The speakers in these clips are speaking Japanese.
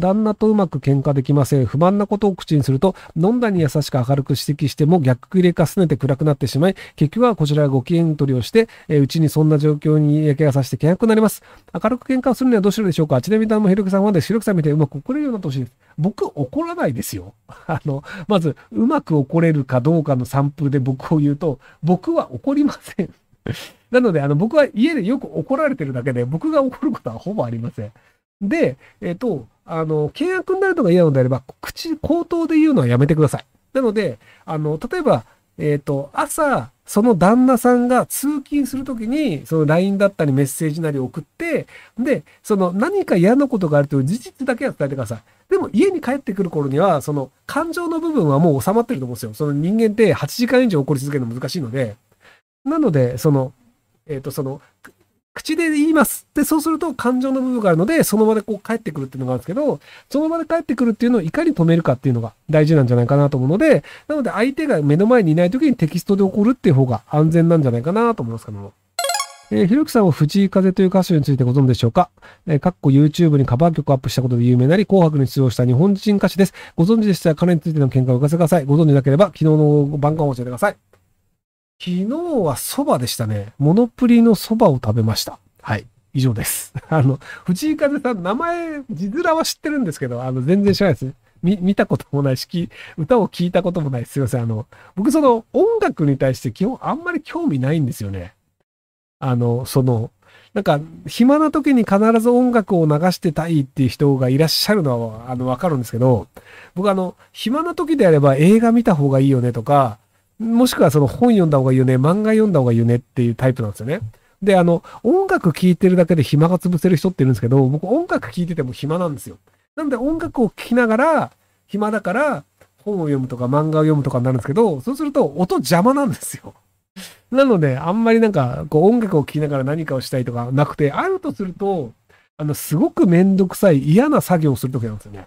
旦那とうまく喧嘩できません。不満なことを口にすると、飲んだに優しく明るく指摘しても逆切れかすねて暗くなってしまい、結局はこちらがご機嫌取りをして、えー、うちにそんな状況に嫌気がさせて険悪くなります。明るく喧嘩をするにはどうするでしょうかちなみに、旦那もひろきさんはで、ひろきさん見てうまく怒れるようになってほしいです。僕怒らないですよ。あの、まず、うまく怒れるかどうかの散布で僕を言うと、僕は怒りません。なので、あの、僕は家でよく怒られてるだけで、僕が怒ることはほぼありません。で、えっ、ー、と、あの、契約になるのが嫌なのであれば、口、口頭で言うのはやめてください。なので、あの、例えば、えっ、ー、と、朝、その旦那さんが通勤するときに、その LINE だったりメッセージなり送って、で、その何か嫌なことがあるという事実だけは伝えてください。でも家に帰ってくる頃には、その感情の部分はもう収まってると思うんですよ。その人間って8時間以上怒り続けるの難しいので。なので、その、えっ、ー、と、その、口で言います。で、そうすると感情の部分があるので、その場でこう帰ってくるっていうのがあるんですけど、その場で帰ってくるっていうのをいかに止めるかっていうのが大事なんじゃないかなと思うので、なので相手が目の前にいない時にテキストで起こるっていう方が安全なんじゃないかなと思いますけども。えー、ひろきさんは藤井風という歌手についてご存知でしょうか？えー、かっこ YouTube にカバー曲アップしたことで有名なり、紅白に出場した日本人歌手です。ご存知でしたら彼についての見解をお聞かせください。ご存知なければ昨日の晩間を教えてください。昨日は蕎麦でしたね。モノプリの蕎麦を食べました。はい。以上です。あの、藤井風さん、名前、字面は知ってるんですけど、あの、全然知らないですね。見、見たこともないし、歌を聴いたこともない。すいません。あの、僕その音楽に対して基本あんまり興味ないんですよね。あの、その、なんか、暇な時に必ず音楽を流してたいっていう人がいらっしゃるのは、あの、わかるんですけど、僕あの、暇な時であれば映画見た方がいいよねとか、もしくはその本読んだ方がいいよね、漫画読んだ方がいいよねっていうタイプなんですよね。で、あの、音楽聴いてるだけで暇が潰せる人っているんですけど、僕音楽聴いてても暇なんですよ。なんで音楽を聴きながら、暇だから本を読むとか漫画を読むとかになるんですけど、そうすると音邪魔なんですよ。なので、あんまりなんか、こう音楽を聴きながら何かをしたいとかなくて、あるとすると、あの、すごくめんどくさい嫌な作業をするときなんですよね。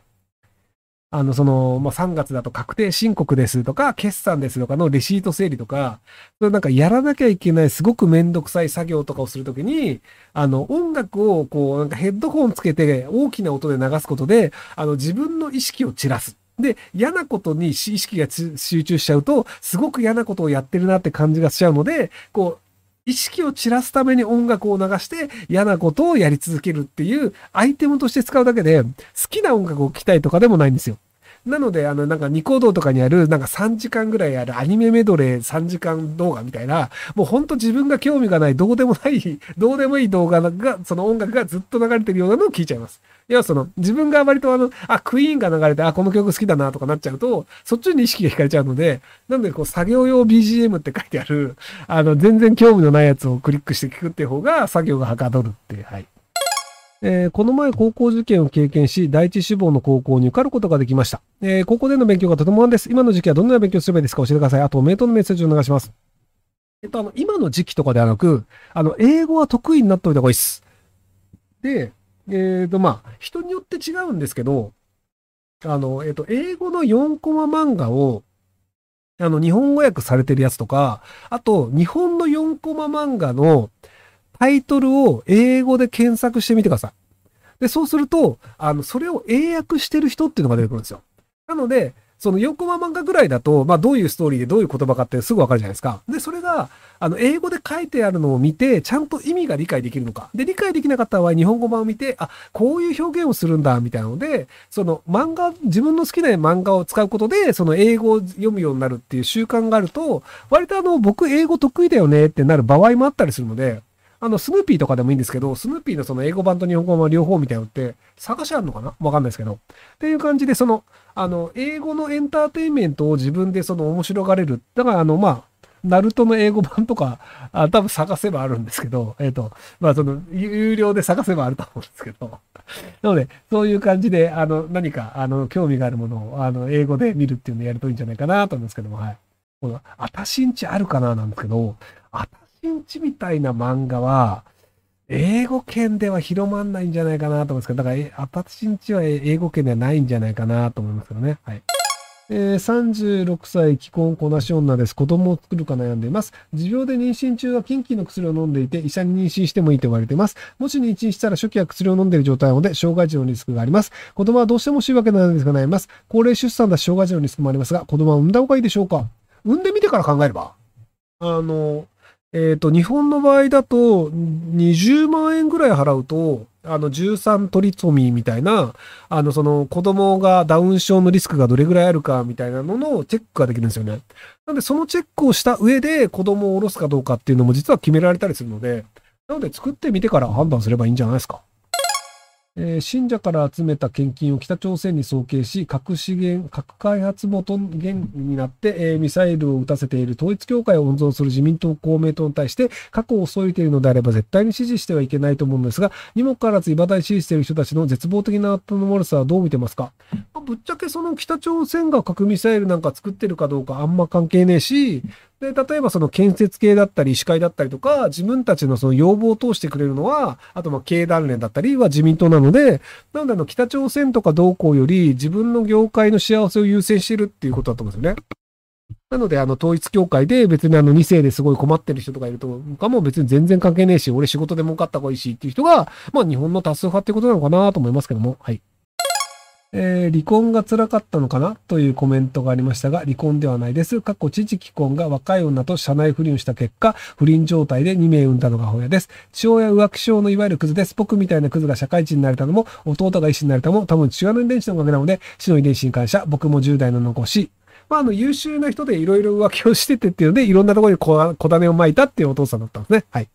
あの、その、まあ、3月だと確定申告ですとか、決算ですとかのレシート整理とか、なんかやらなきゃいけないすごくめんどくさい作業とかをするときに、あの、音楽をこう、なんかヘッドホンつけて大きな音で流すことで、あの、自分の意識を散らす。で、嫌なことに意識が集中しちゃうと、すごく嫌なことをやってるなって感じがしちゃうので、こう、意識を散らすために音楽を流して嫌なことをやり続けるっていうアイテムとして使うだけで好きな音楽を聴きたいとかでもないんですよ。なので、あの、なんかニコ動とかにある、なんか3時間ぐらいあるアニメメドレー3時間動画みたいな、もうほんと自分が興味がない、どうでもない、どうでもいい動画が、その音楽がずっと流れてるようなのを聞いちゃいます。いや、その、自分が割とあの、あ、クイーンが流れて、あ、この曲好きだなとかなっちゃうと、そっちに意識が惹かれちゃうので、なんでこう、作業用 BGM って書いてある、あの、全然興味のないやつをクリックして聞くっていう方が、作業がはかどるって、はい。えー、この前高校受験を経験し、第一志望の高校に受かることができました。えー、高校での勉強がとても不安です。今の時期はどのような勉強すればいいですか？教えてください。あと、メイトのメッセージをお願いします。えっと、あの、今の時期とかではなく、あの、英語は得意になっておいた方がいいです。で、えっ、ー、と、まあ、人によって違うんですけど、あの、えっ、と、英語の4コマ漫画を、あの、日本語訳されてるやつとか、あと、日本の4コマ漫画の、タイトルを英語で検索してみてください。で、そうすると、あの、それを英訳してる人っていうのが出てくるんですよ。なので、その4コマ漫画ぐらいだと、まあどういうストーリーでどういう言葉かってすぐわかるじゃないですか。で、それが、あの、英語で書いてあるのを見て、ちゃんと意味が理解できるのか。で、理解できなかった場合、日本語版を見て、あ、こういう表現をするんだ、みたいなので、その漫画、自分の好きな漫画を使うことで、その英語を読むようになるっていう習慣があると、割とあの、僕英語得意だよねってなる場合もあったりするので、あの、スヌーピーとかでもいいんですけど、スヌーピーのその英語版と日本語版両方みたいなのって探しあるのかな？わかんないですけど。っていう感じで、その、あの、英語のエンターテインメントを自分でその面白がれる。だから、あの、まあ、ナルトの英語版とか、あ多分探せばあるんですけど、えっ、ー、と、まあ、その、有料で探せばあると思うんですけど。なので、そういう感じで、あの、何か、あの、興味があるものを、あの、英語で見るっていうのをやるといいんじゃないかなと思うんですけども、はい。この、あたしんちあるかな？なんですけど、あたしんちみたいな漫画は、英語圏では広まんないんじゃないかなと思うんですけど、だから、アパチンチは英語圏ではないんじゃないかなと思いますけどね。はい。えー、36歳既婚こなし女です。子供を作るか悩んでいます。持病で妊娠中は禁忌の薬を飲んでいて、医者に妊娠してもいいと言われています。もし妊娠したら初期は薬を飲んでいる状態なので、障害児のリスクがあります。子供はどうしても欲しいわけなんですが悩みます。高齢出産だし障害児のリスクもありますが、子供は産んだ方がいいでしょうか産んでみてから考えればあの、えっ、と、日本の場合だと、20万円ぐらい払うと、あの、13トリソミーみたいな、あの、その子供がダウン症のリスクがどれぐらいあるかみたいなののチェックができるんですよね。なんで、そのチェックをした上で子供を下ろすかどうかっていうのも実は決められたりするので、なので作ってみてから判断すればいいんじゃないですか。えー、信者から集めた献金を北朝鮮に送金し、核資源、核開発元源になって、えー、ミサイルを撃たせている統一教会を温存する自民党、公明党に対して、過去を添えているのであれば絶対に支持してはいけないと思うんですが、にもかかわらず未だに支持している人たちの絶望的な頭の悪さはどう見てますか、まあ、ぶっちゃけその北朝鮮が核ミサイルなんか作ってるかどうかあんま関係ねえし、で、例えばその建設系だったり、医師会だったりとか、自分たちのその要望を通してくれるのは、あとまあ経団連だったりは自民党なので、なのであの北朝鮮とか同行より自分の業界の幸せを優先してるっていうことだと思うんですよね。なので、あの、統一協会で別にあの2世ですごい困ってる人とかいるとかも別に全然関係ねえし、俺仕事で儲かった方がいいしっていう人が、まあ日本の多数派ってことなのかなと思いますけども、はい。えー、離婚が辛かったのかなというコメントがありましたが、離婚ではないです。過去父既婚が若い女と社内不倫した結果、不倫状態で2名産んだのが母親です。父親浮気症のいわゆるクズです。僕みたいなクズが社会人になれたのも、弟が医師になれたのも、多分父親の遺伝子のおかげなので、死の遺伝子に感謝。僕も10代の残し、まあ、あの、優秀な人でいろいろ浮気をしててっていうので、いろんなところに小種をまいたっていうお父さんだったんですね。はい。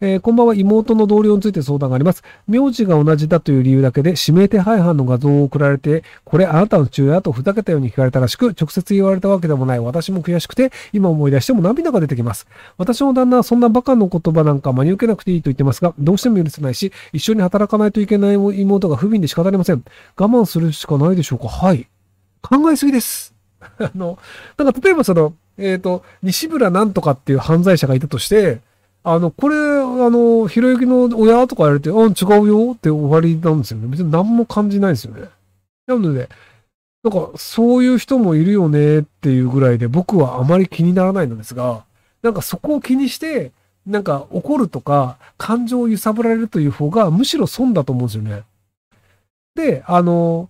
えー、こんばんは妹の同僚について相談があります。名字が同じだという理由だけで指名手配犯の画像を送られて、これあなたの父親とふざけたように聞かれたらしく、直接言われたわけでもない私も悔しくて、今思い出しても涙が出てきます。私の旦那はそんなバカの言葉なんか真に受けなくていいと言ってますが、どうしても許せないし、一緒に働かないといけない妹が不憫で仕方ありません。我慢するしかないでしょうかはい。考えすぎです。あの、なんか例えばその、えっ、ー、と、西村なんとかっていう犯罪者がいたとして、あの、これ、あの、ひろゆきの親とか言われて、あ、違うよって終わりなんですよね。別に何も感じないですよね。なので、なんか、そういう人もいるよねっていうぐらいで、僕はあまり気にならないのですが、なんかそこを気にして、なんか怒るとか、感情を揺さぶられるという方が、むしろ損だと思うんですよね。で、あの、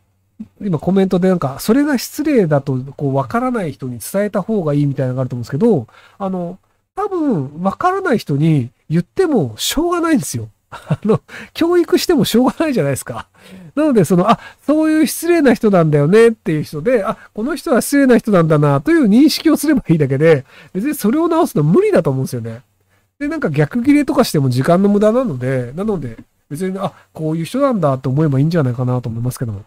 今コメントでなんか、それが失礼だと、こう、わからない人に伝えた方がいいみたいなのがあると思うんですけど、あの、多分、わからない人に言ってもしょうがないんですよ。あの、教育してもしょうがないじゃないですか。なので、その、あ、そういう失礼な人なんだよねっていう人で、あ、この人は失礼な人なんだなという認識をすればいいだけで、別にそれを直すの無理だと思うんですよね。で、なんか逆切れとかしても時間の無駄なので、なので、別に、あ、こういう人なんだと思えばいいんじゃないかなと思いますけども。